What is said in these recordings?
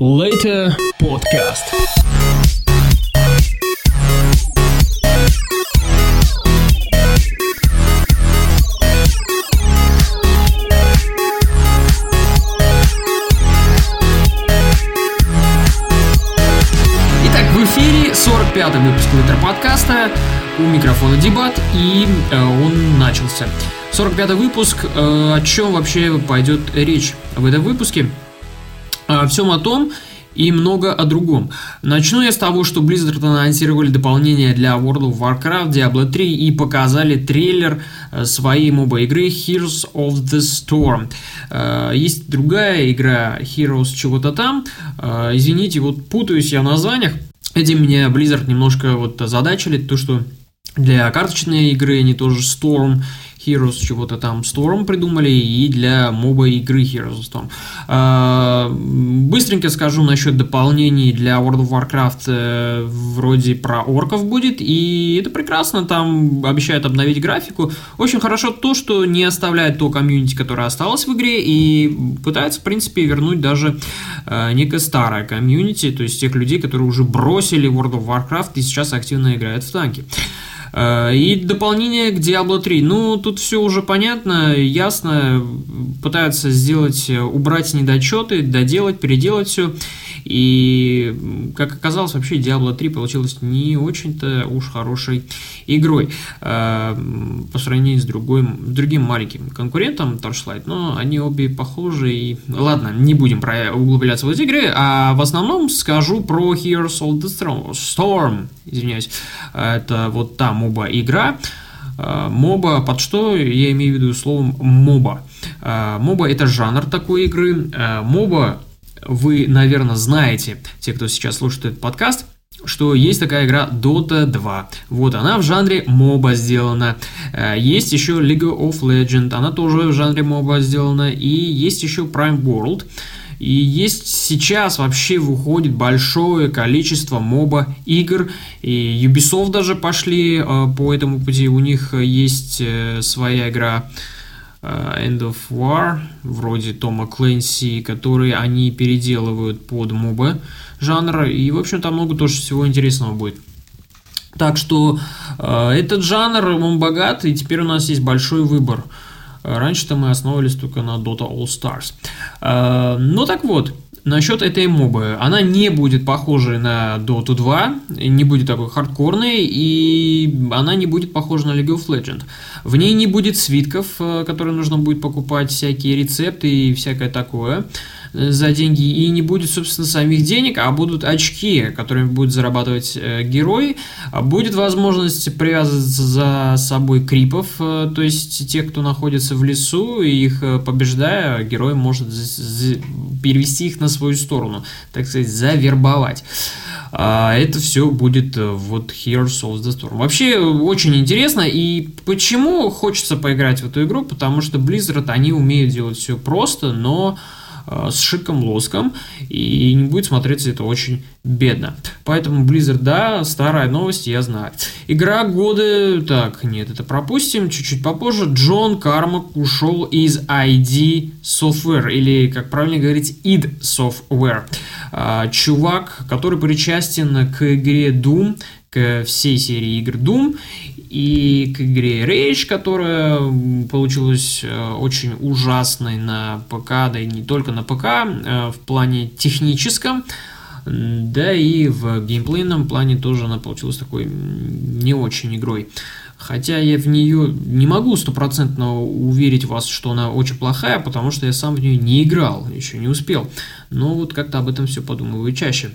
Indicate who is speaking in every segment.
Speaker 1: Later Podcast. Итак, в эфире 45-й выпуск Later подкаста. У микрофона дебат, и э, он начался. 45-й выпуск. Э, о чем вообще пойдет речь в этом выпуске? О всем о том и много о другом. Начну я с того, что Blizzard анонсировали дополнение для World of Warcraft Diablo 3 и показали трейлер э, своей моба игры Heroes of the Storm. Э, Есть другая игра Heroes чего-то там. Э, Извините, вот путаюсь я в названиях. Этим меня Blizzard немножко вот озадачили, то что для карточной игры они тоже Storm Heroes чего-то там Storm придумали и для моба игры Heroes of Storm. А, Быстренько скажу насчет дополнений для World of Warcraft э, вроде про орков будет, и это прекрасно, там обещают обновить графику. Очень хорошо то, что не оставляет то комьюнити, которое осталось в игре, и пытаются, в принципе, вернуть даже э, некое старое комьюнити, то есть тех людей, которые уже бросили World of Warcraft и сейчас активно играют в танки. И дополнение к Diablo 3. Ну, тут все уже понятно, ясно. Пытаются сделать, э, убрать недочеты, доделать, переделать все. И, как оказалось, вообще Diablo 3 получилась не очень-то уж хорошей игрой э, по сравнению с, другой, другим маленьким конкурентом Torchlight. Но они обе похожи. И... Ладно, не будем про углубляться в эти игры, а в основном скажу про Heroes of the Storm. Извиняюсь. Это вот та моба игра. Моба, под что я имею в виду словом моба? Моба это жанр такой игры. Моба вы, наверное, знаете, те, кто сейчас слушает этот подкаст, что есть такая игра Dota 2. Вот она в жанре моба сделана. Есть еще League of Legends, она тоже в жанре моба сделана. И есть еще Prime World. И есть сейчас вообще выходит большое количество моба игр. И Ubisoft даже пошли э, по этому пути. У них есть э, своя игра э, End of War, вроде Тома Клэнси, которые они переделывают под моба жанр. И, в общем, там много тоже всего интересного будет. Так что э, этот жанр, он богат, и теперь у нас есть большой выбор. Раньше-то мы основывались только на Dota All Stars. Э, ну так вот, насчет этой мобы. Она не будет похожей на Dota 2, не будет такой хардкорной, и она не будет похожа на League of Legends. В ней не будет свитков, э, которые нужно будет покупать, всякие рецепты и всякое такое за деньги и не будет, собственно, самих денег, а будут очки, которыми будет зарабатывать э, герой. Будет возможность привязываться за собой крипов, э, то есть тех, кто находится в лесу, и их э, побеждая, герой может перевести их на свою сторону, так сказать, завербовать. А это все будет вот Heroes of the Storm. Вообще очень интересно, и почему хочется поиграть в эту игру, потому что Blizzard, они умеют делать все просто, но с шиком лоском, и не будет смотреться это очень бедно. Поэтому Blizzard, да, старая новость, я знаю. Игра года, так, нет, это пропустим, чуть-чуть попозже. Джон Кармак ушел из ID Software, или, как правильно говорить, id Software. Чувак, который причастен к игре Doom, к всей серии игр Doom и к игре Rage, которая получилась очень ужасной на ПК, да и не только на ПК, в плане техническом, да и в геймплейном плане тоже она получилась такой не очень игрой. Хотя я в нее не могу стопроцентно уверить вас, что она очень плохая, потому что я сам в нее не играл, еще не успел. Но вот как-то об этом все подумываю чаще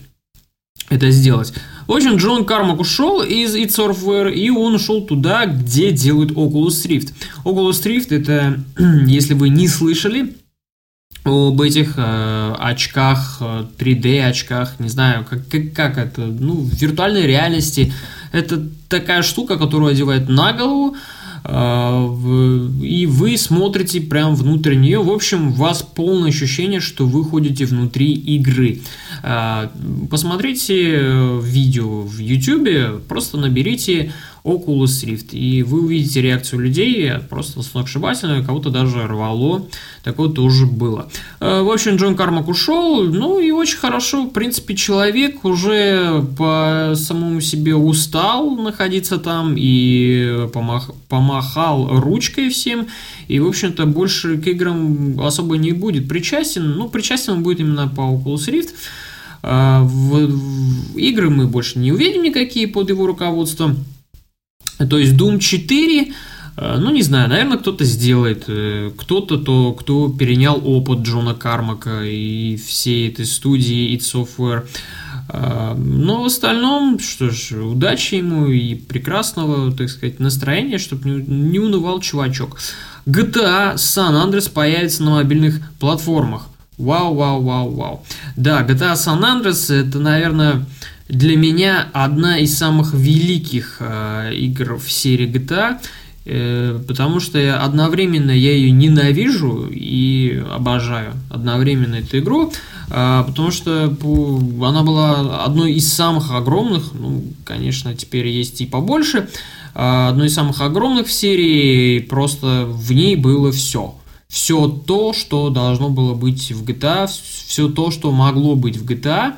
Speaker 1: это сделать. В общем, Джон Кармак ушел из id Software, и он ушел туда, где делают Oculus Rift. Oculus Rift это, если вы не слышали, об этих э, очках, 3D очках, не знаю, как, как, как это, ну, в виртуальной реальности. Это такая штука, которую одевают на голову, и вы смотрите прям внутрь нее. В общем, у вас полное ощущение, что вы ходите внутри игры. Посмотрите видео в YouTube, просто наберите Oculus Rift. И вы увидите реакцию людей просто сногсшибательную, кого-то даже рвало. Такое тоже было. Э, в общем, Джон Кармак ушел, ну и очень хорошо. В принципе, человек уже по самому себе устал находиться там и помах, помахал ручкой всем. И, в общем-то, больше к играм особо не будет причастен. Ну, причастен он будет именно по Oculus Rift. Э, в, в игры мы больше не увидим никакие под его руководством. То есть Doom 4, э, ну не знаю, наверное, кто-то сделает, э, кто-то, то, кто перенял опыт Джона Кармака и всей этой студии id Software. Э, но в остальном, что ж, удачи ему и прекрасного, так сказать, настроения, чтобы не унывал чувачок. GTA San Andreas появится на мобильных платформах. Вау, вау, вау, вау. Да, GTA San Andreas это, наверное, для меня одна из самых великих э, игр в серии GTA, э, потому что одновременно я ее ненавижу и обожаю одновременно эту игру, э, потому что она была одной из самых огромных, ну, конечно, теперь есть и побольше, э, одной из самых огромных в серии, просто в ней было все. Все то, что должно было быть в GTA, все то, что могло быть в GTA,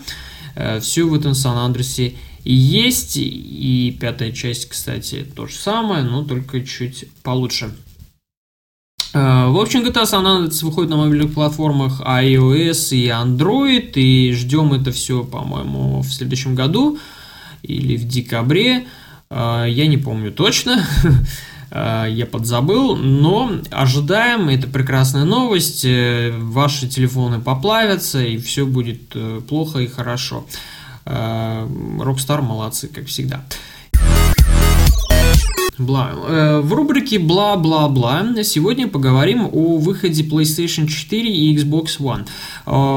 Speaker 1: все в этом Сан-Андресе есть. И пятая часть, кстати, то же самое, но только чуть получше. Э, в общем, GTA San Andreas выходит на мобильных платформах iOS и Android, и ждем это все, по-моему, в следующем году или в декабре. Э, я не помню точно, я подзабыл, но ожидаем, это прекрасная новость, ваши телефоны поплавятся, и все будет плохо и хорошо. Rockstar молодцы, как всегда. Бла. В рубрике «Бла-бла-бла» сегодня поговорим о выходе PlayStation 4 и Xbox One.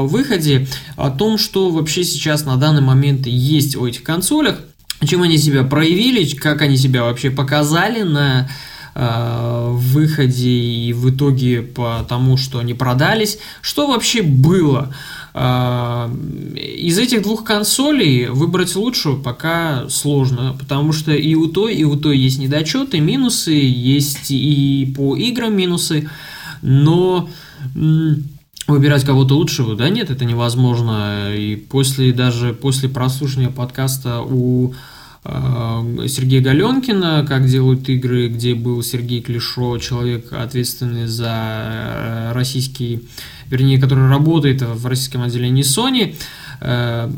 Speaker 1: Выходе о том, что вообще сейчас на данный момент есть у этих консолях, чем они себя проявили, как они себя вообще показали на э, выходе и в итоге по тому, что они продались, что вообще было. Э, из этих двух консолей выбрать лучшую пока сложно, потому что и у той, и у той есть недочеты, минусы, есть и по играм минусы, но выбирать кого-то лучшего, да нет, это невозможно. И после даже после прослушивания подкаста у э, Сергея Галенкина, как делают игры, где был Сергей Клишо, человек, ответственный за э, российский, вернее, который работает в российском отделении Sony, э,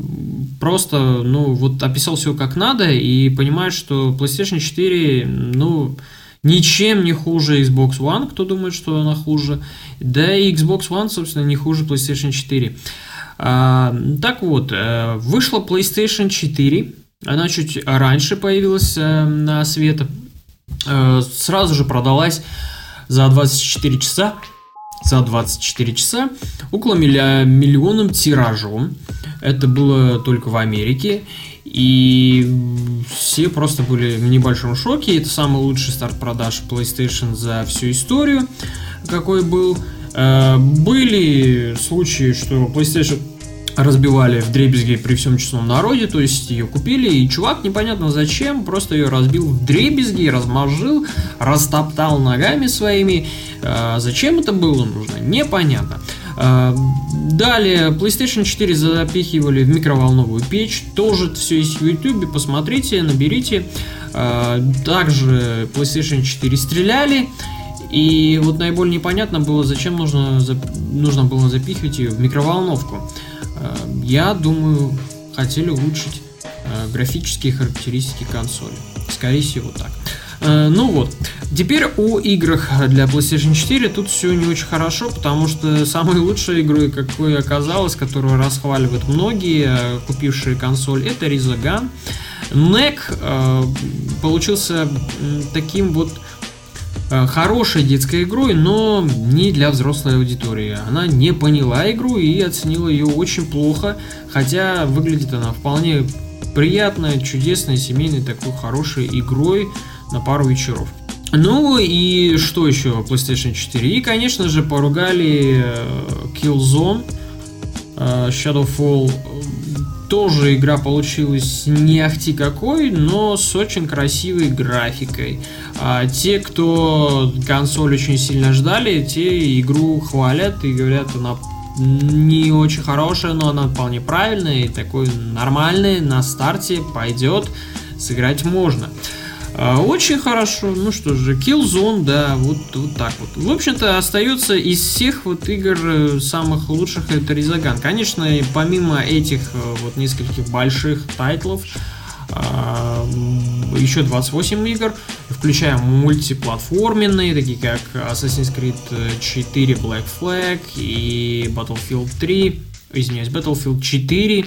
Speaker 1: просто, ну, вот описал все как надо и понимает, что PlayStation 4, ну, ничем не хуже Xbox One, кто думает, что она хуже. Да и Xbox One, собственно, не хуже PlayStation 4. А, так вот, э, вышла PlayStation 4. Она чуть раньше появилась э, на свет. Э, сразу же продалась за 24 часа. За 24 часа около миллионным тиражом. Это было только в Америке. И все просто были в небольшом шоке. Это самый лучший старт продаж PlayStation за всю историю, какой был. Э, были случаи, что PlayStation разбивали в дребезги при всем честном народе, то есть ее купили, и чувак непонятно зачем, просто ее разбил в дребезги, размозжил, растоптал ногами своими. Э, зачем это было нужно, непонятно. Далее, PlayStation 4 запихивали в микроволновую печь, тоже все есть в YouTube, посмотрите, наберите. А, также PlayStation 4 стреляли, и вот наиболее непонятно было, зачем нужно, нужно было запихивать ее в микроволновку. А, я думаю, хотели улучшить графические характеристики консоли. Скорее всего так. Э, ну вот, теперь о играх для PlayStation 4 тут все не очень хорошо, потому что самой лучшей игрой, какой оказалось, которую расхваливают многие, э, купившие консоль, это Resogun. NEC э, получился таким вот хорошей детской игрой, но не для взрослой аудитории. Она не поняла игру и оценила ее очень плохо, хотя выглядит она вполне приятной, чудесной, семейной такой хорошей игрой, на пару вечеров. Ну и что еще PlayStation 4? И, конечно же, поругали э, Killzone, э, Shadowfall. тоже игра получилась не ахти какой, но с очень красивой графикой. А те, кто консоль очень сильно ждали, те игру хвалят и говорят, она не очень хорошая, но она вполне правильная и такой нормальный на старте пойдет, сыграть можно. Очень хорошо. Ну что же, Killzone, да, вот, вот так вот. В общем-то, остается из всех вот игр э, самых лучших это Резаган. Конечно, помимо этих э, вот нескольких больших тайтлов, а, еще 28 игр, включая мультиплатформенные, такие как Assassin's Creed 4 Black Flag и Battlefield 3, извиняюсь, Battlefield 4,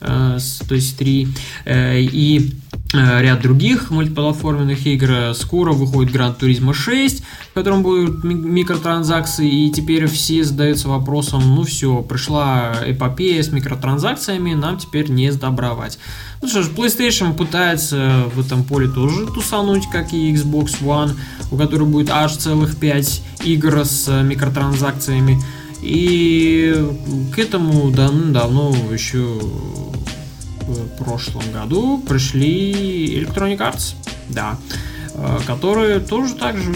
Speaker 1: э, то есть 3, и Э, ряд других мультиплатформенных игр. Скоро выходит Gran Turismo 6, в котором будут микротранзакции, и теперь все задаются вопросом, ну все, пришла эпопея с микротранзакциями, нам теперь не сдобровать. Ну что ж, PlayStation пытается в этом поле тоже тусануть, как и Xbox One, у которой будет аж целых 5 игр с микротранзакциями. И к этому давно еще прошлом году пришли Electronic Arts, да, э, которые тоже так же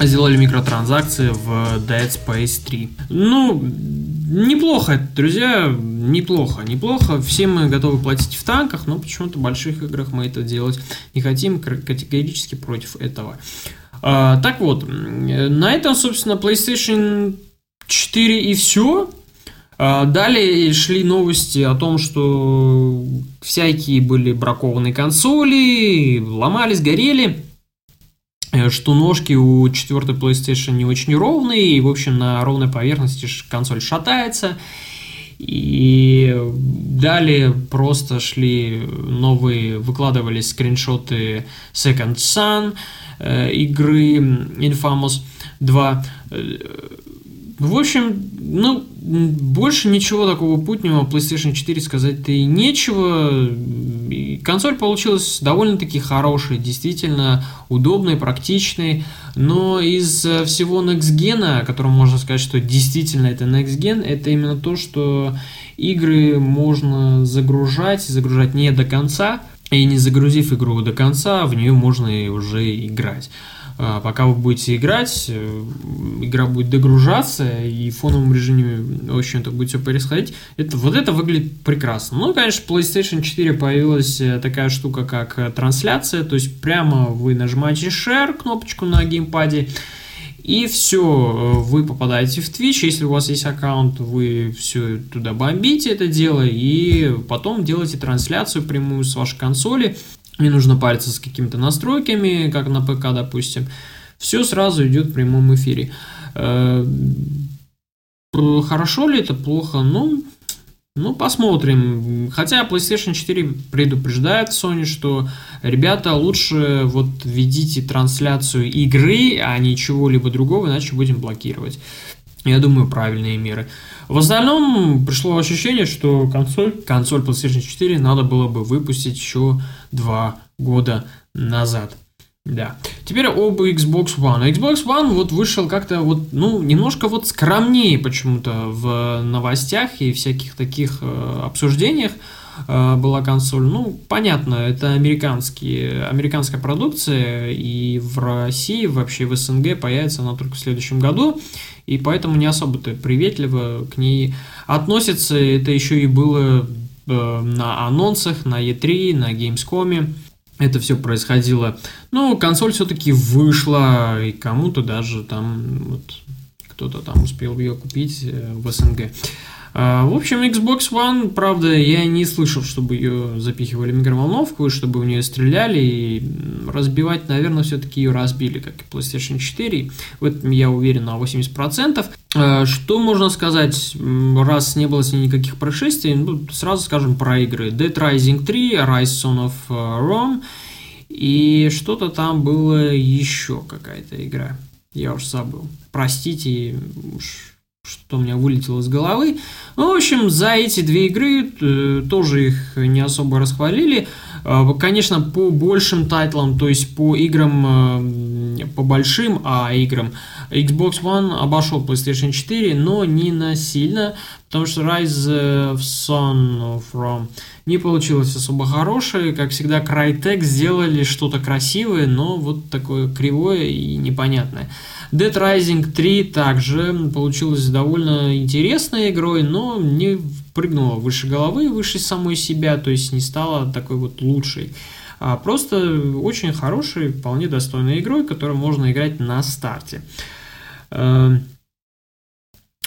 Speaker 1: сделали микротранзакции в Dead Space 3. Ну, неплохо, друзья, неплохо, неплохо. Все мы готовы платить в танках, но почему-то в больших играх мы это делать не хотим, категорически против этого. А, так вот, на этом, собственно, PlayStation 4 и все. А, далее шли новости о том, что всякие были бракованные консоли, ломались, горели, э, что ножки у четвертой PlayStation не очень ровные, и, в общем, на ровной поверхности консоль шатается. И далее просто шли новые, выкладывались скриншоты Second Sun э, игры Infamous 2 в общем, ну, больше ничего такого путнего PlayStation 4 сказать-то и нечего. консоль получилась довольно-таки хорошей, действительно удобной, практичной. Но из всего Next Gen, о котором можно сказать, что действительно это Next Gen, это именно то, что игры можно загружать, загружать не до конца, и не загрузив игру до конца, в нее можно и уже играть. А, пока вы будете играть, э, игра будет догружаться, и в фоновом режиме, в общем-то, будет все происходить. Это, вот это выглядит прекрасно. Ну, конечно, PlayStation 4 появилась э, такая штука, как э, трансляция, то есть прямо вы нажимаете Share, кнопочку на геймпаде, и все, вы попадаете в Twitch, если у вас есть аккаунт, вы все туда бомбите это дело, и потом делаете трансляцию прямую с вашей консоли, не нужно париться с какими-то настройками, как на ПК, допустим. Все сразу идет в прямом эфире. Э, хорошо ли это, плохо? Ну, ну, посмотрим. Хотя PlayStation 4 предупреждает Sony, что ребята, лучше вот введите трансляцию игры, а не чего-либо другого, иначе будем блокировать. Я думаю, правильные меры. В остальном пришло ощущение, что консоль, консоль PlayStation 4 надо было бы выпустить еще два года назад. Да. Теперь об Xbox One. Xbox One вот вышел как-то вот, ну, немножко вот скромнее почему-то в новостях и всяких таких э, обсуждениях была консоль. Ну, понятно, это американские, американская продукция, и в России, вообще в СНГ появится она только в следующем году и поэтому не особо-то приветливо к ней относятся. Это еще и было э, на анонсах, на E3, на Gamescom. Это все происходило. Но консоль все-таки вышла, и кому-то даже там вот кто-то там успел ее купить э, в СНГ. А, в общем, Xbox One, правда, я не слышал, чтобы ее запихивали в микроволновку, чтобы в нее стреляли, и разбивать, наверное, все-таки ее разбили, как и PlayStation 4. В этом я уверен на 80%. А, что можно сказать, раз не было с ней никаких происшествий, ну, сразу скажем про игры. Dead Rising 3, Rise Son of э, Rome, и что-то там было еще какая-то игра. Я уж забыл. Простите, уж что у меня вылетело из головы. Ну, в общем, за эти две игры э, тоже их не особо расхвалили. Конечно, по большим тайтлам, то есть по играм, по большим а играм, Xbox One обошел PlayStation 4, но не насильно, потому что Rise of Son of Rome не получилось особо хорошее. Как всегда, Crytek сделали что-то красивое, но вот такое кривое и непонятное. Dead Rising 3 также получилась довольно интересной игрой, но не прыгнула выше головы, выше самой себя, то есть не стала такой вот лучшей. А просто очень хорошей, вполне достойной игрой, которую можно играть на старте. Эм,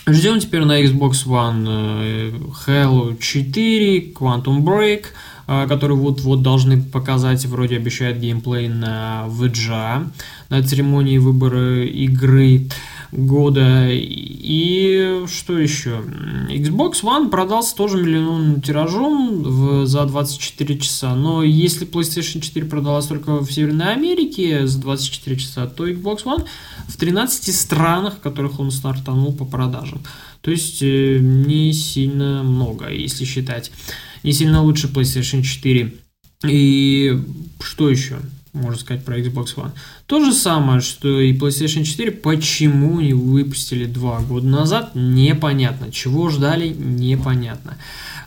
Speaker 1: Ждем теперь на Xbox One э, Halo 4, Quantum Break, э, который вот-вот должны показать, вроде обещают геймплей на VGA, на церемонии выбора игры года. И что еще? Xbox One продался тоже миллионным тиражом в, за 24 часа. Но если PlayStation 4 продалась только в Северной Америке за 24 часа, то Xbox One в 13 странах, в которых он стартанул по продажам. То есть э, не сильно много, если считать. Не сильно лучше PlayStation 4. И что еще? можно сказать, про Xbox One. То же самое, что и PlayStation 4, почему не выпустили два года назад, непонятно. Чего ждали, непонятно.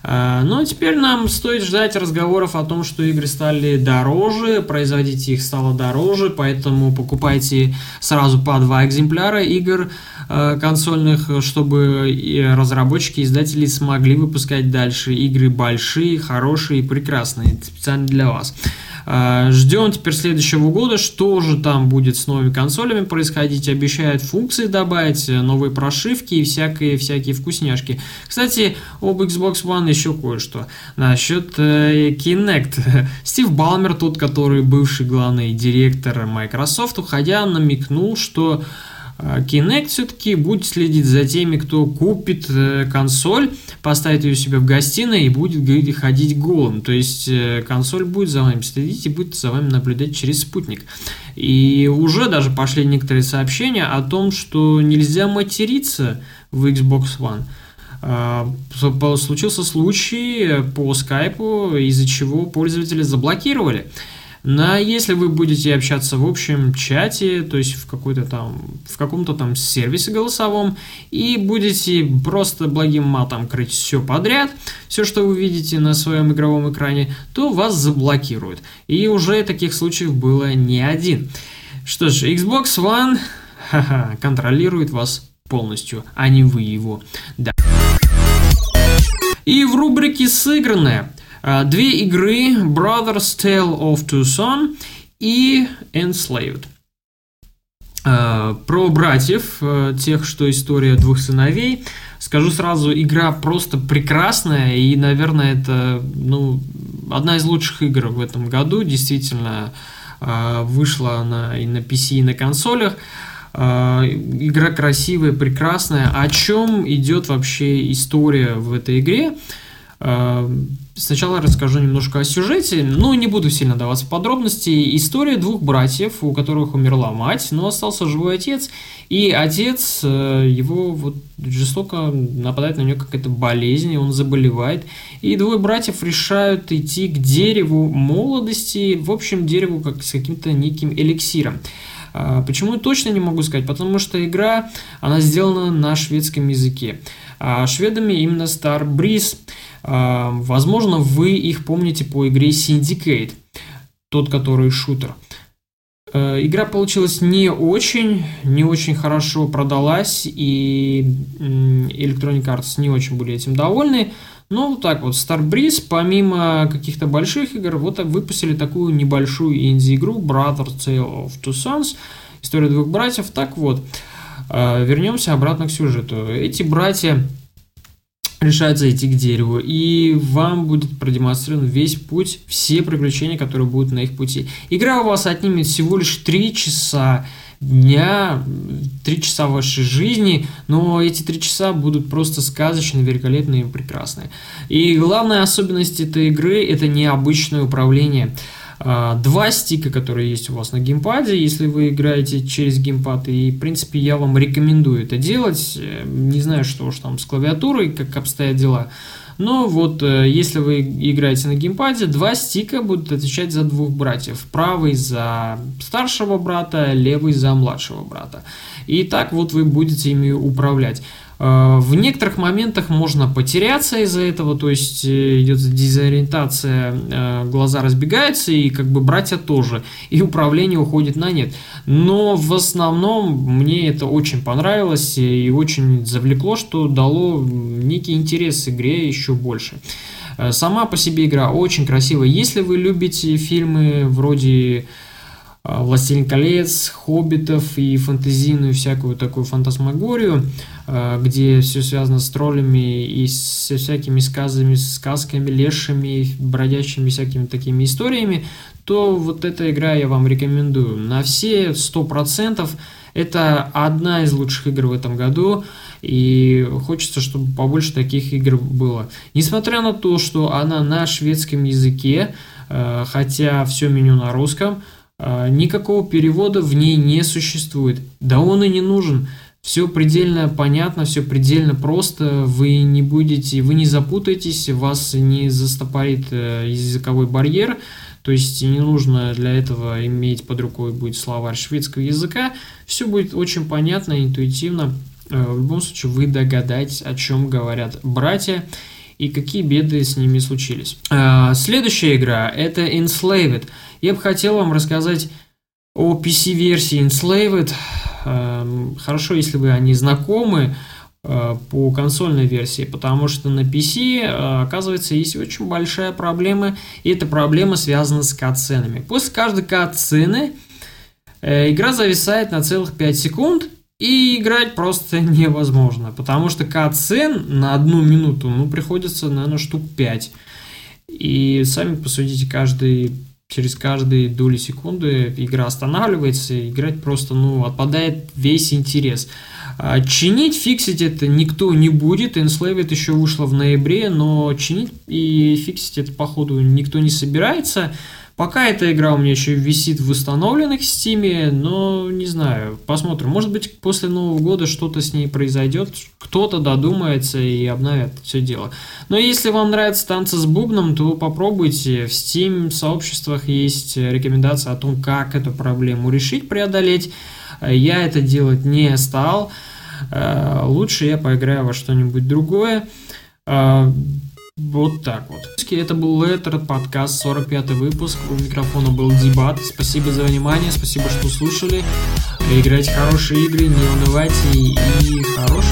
Speaker 1: А, но теперь нам стоит ждать разговоров о том, что игры стали дороже, производить их стало дороже, поэтому покупайте сразу по два экземпляра игр а, консольных, чтобы разработчики издатели смогли выпускать дальше игры большие, хорошие прекрасные, специально для вас. А, ждем теперь следующего года, что же там будет с новыми консолями происходить. Обещают функции добавить, э, новые прошивки и всякие, всякие вкусняшки. Кстати, об Xbox One еще кое-что. Насчет э, Kinect. Стив Балмер, тот, который бывший главный директор Microsoft, уходя, намекнул, что Kinect все-таки будет следить за теми, кто купит э, консоль, поставит ее себе в гостиной и будет ходить голым. То есть э, консоль будет за вами следить и будет за вами наблюдать через спутник. И уже даже пошли некоторые сообщения о том, что нельзя материться в Xbox One. А, случился случай по скайпу, из-за чего пользователи заблокировали. Но если вы будете общаться в общем чате, то есть в какой-то там, в каком-то там сервисе голосовом, и будете просто благим матом крыть все подряд, все, что вы видите на своем игровом экране, то вас заблокируют. И уже таких случаев было не один. Что ж, Xbox One контролирует вас полностью, а не вы его. Да. И в рубрике «Сыгранное» А, две игры Brothers Tale of Two Son и Enslaved. А, про братьев, а, тех, что история двух сыновей. Скажу сразу, игра просто прекрасная, и, наверное, это ну, одна из лучших игр в этом году. Действительно, вышла она и на PC, и на консолях. Игра красивая, прекрасная. О чем идет вообще история в этой игре? Сначала расскажу немножко о сюжете, но не буду сильно даваться в подробности. История двух братьев, у которых умерла мать, но остался живой отец, и отец э, его вот жестоко нападает на него какая-то болезнь, он заболевает, и двое братьев решают идти к дереву молодости, в общем, дереву как с каким-то неким эликсиром. А, почему точно не могу сказать? Потому что игра, она сделана на шведском языке. А шведами именно Star Breeze – а, возможно, вы их помните по игре Syndicate, тот, который шутер. А, игра получилась не очень, не очень хорошо продалась, и Electronic Arts не очень были этим довольны. Но вот так вот, Starbreeze, помимо каких-то больших игр, вот выпустили такую небольшую инди-игру Brother Tale of Two Sons, история двух братьев. Так вот, а, вернемся обратно к сюжету. Эти братья решает зайти к дереву, и вам будет продемонстрирован весь путь, все приключения, которые будут на их пути. Игра у вас отнимет всего лишь 3 часа дня, 3 часа вашей жизни, но эти 3 часа будут просто сказочные, великолепные и прекрасные. И главная особенность этой игры – это необычное управление – а, два стика, которые есть у вас на геймпаде, если вы играете через геймпад. И, в принципе, я вам рекомендую это делать. Э, не знаю, что уж там с клавиатурой, как обстоят дела. Но вот э, если вы играете на геймпаде, два стика будут отвечать за двух братьев. Правый за старшего брата, левый за младшего брата. И так вот вы будете ими управлять. Э, в некоторых моментах можно потеряться из-за этого, то есть э, идет дезориентация, э, глаза разбегаются, и как бы братья тоже, и управление уходит на нет. Но в основном мне это очень понравилось и очень завлекло, что дало некий интерес игре еще больше. Сама по себе игра очень красивая. Если вы любите фильмы вроде «Властелин колец», «Хоббитов» и фэнтезийную всякую такую фантасмагорию, а, где все связано с троллями и со всякими сказами, сказками, лешими, бродячими всякими такими историями, то вот эта игра я вам рекомендую. На все 100% это одна из лучших игр в этом году, и хочется, чтобы побольше таких игр было. Несмотря на то, что она на шведском языке, а, хотя все меню на русском, а, никакого перевода в ней не существует. Да он и не нужен. Все предельно понятно, все предельно просто. Вы не будете, вы не запутаетесь, вас не застопорит э, языковой барьер. То есть не нужно для этого иметь под рукой будет словарь шведского языка. Все будет очень понятно, интуитивно. Э, в любом случае вы догадаетесь, о чем говорят братья и какие беды с ними случились. А, следующая игра это Enslaved. Я бы хотел вам рассказать о PC-версии Enslaved. Эм, хорошо, если вы они знакомы э, по консольной версии, потому что на PC, э, оказывается, есть очень большая проблема, и эта проблема связана с катсценами. После каждой катсцены э, игра зависает на целых 5 секунд, и играть просто невозможно, потому что катсцен на одну минуту, ну, приходится, наверное, штук 5. И сами посудите, каждый через каждые доли секунды игра останавливается, и играть просто, ну, отпадает весь интерес. А чинить, фиксить это никто не будет. Enslaved еще вышла в ноябре, но чинить и фиксить это, походу, никто не собирается. Пока эта игра у меня еще висит в установленных Steam, но не знаю, посмотрим. Может быть, после Нового года что-то с ней произойдет, кто-то додумается и обновит все дело. Но если вам нравятся танцы с бубном, то попробуйте. В Steam сообществах есть рекомендация о том, как эту проблему решить, преодолеть. Я это делать не стал. Э, лучше я поиграю во что-нибудь другое. Вот так вот. Это был Леттер, подкаст, 45 выпуск. У микрофона был Дебат. Спасибо за внимание, спасибо, что слушали. Играйте хорошие игры, не унывайте и вам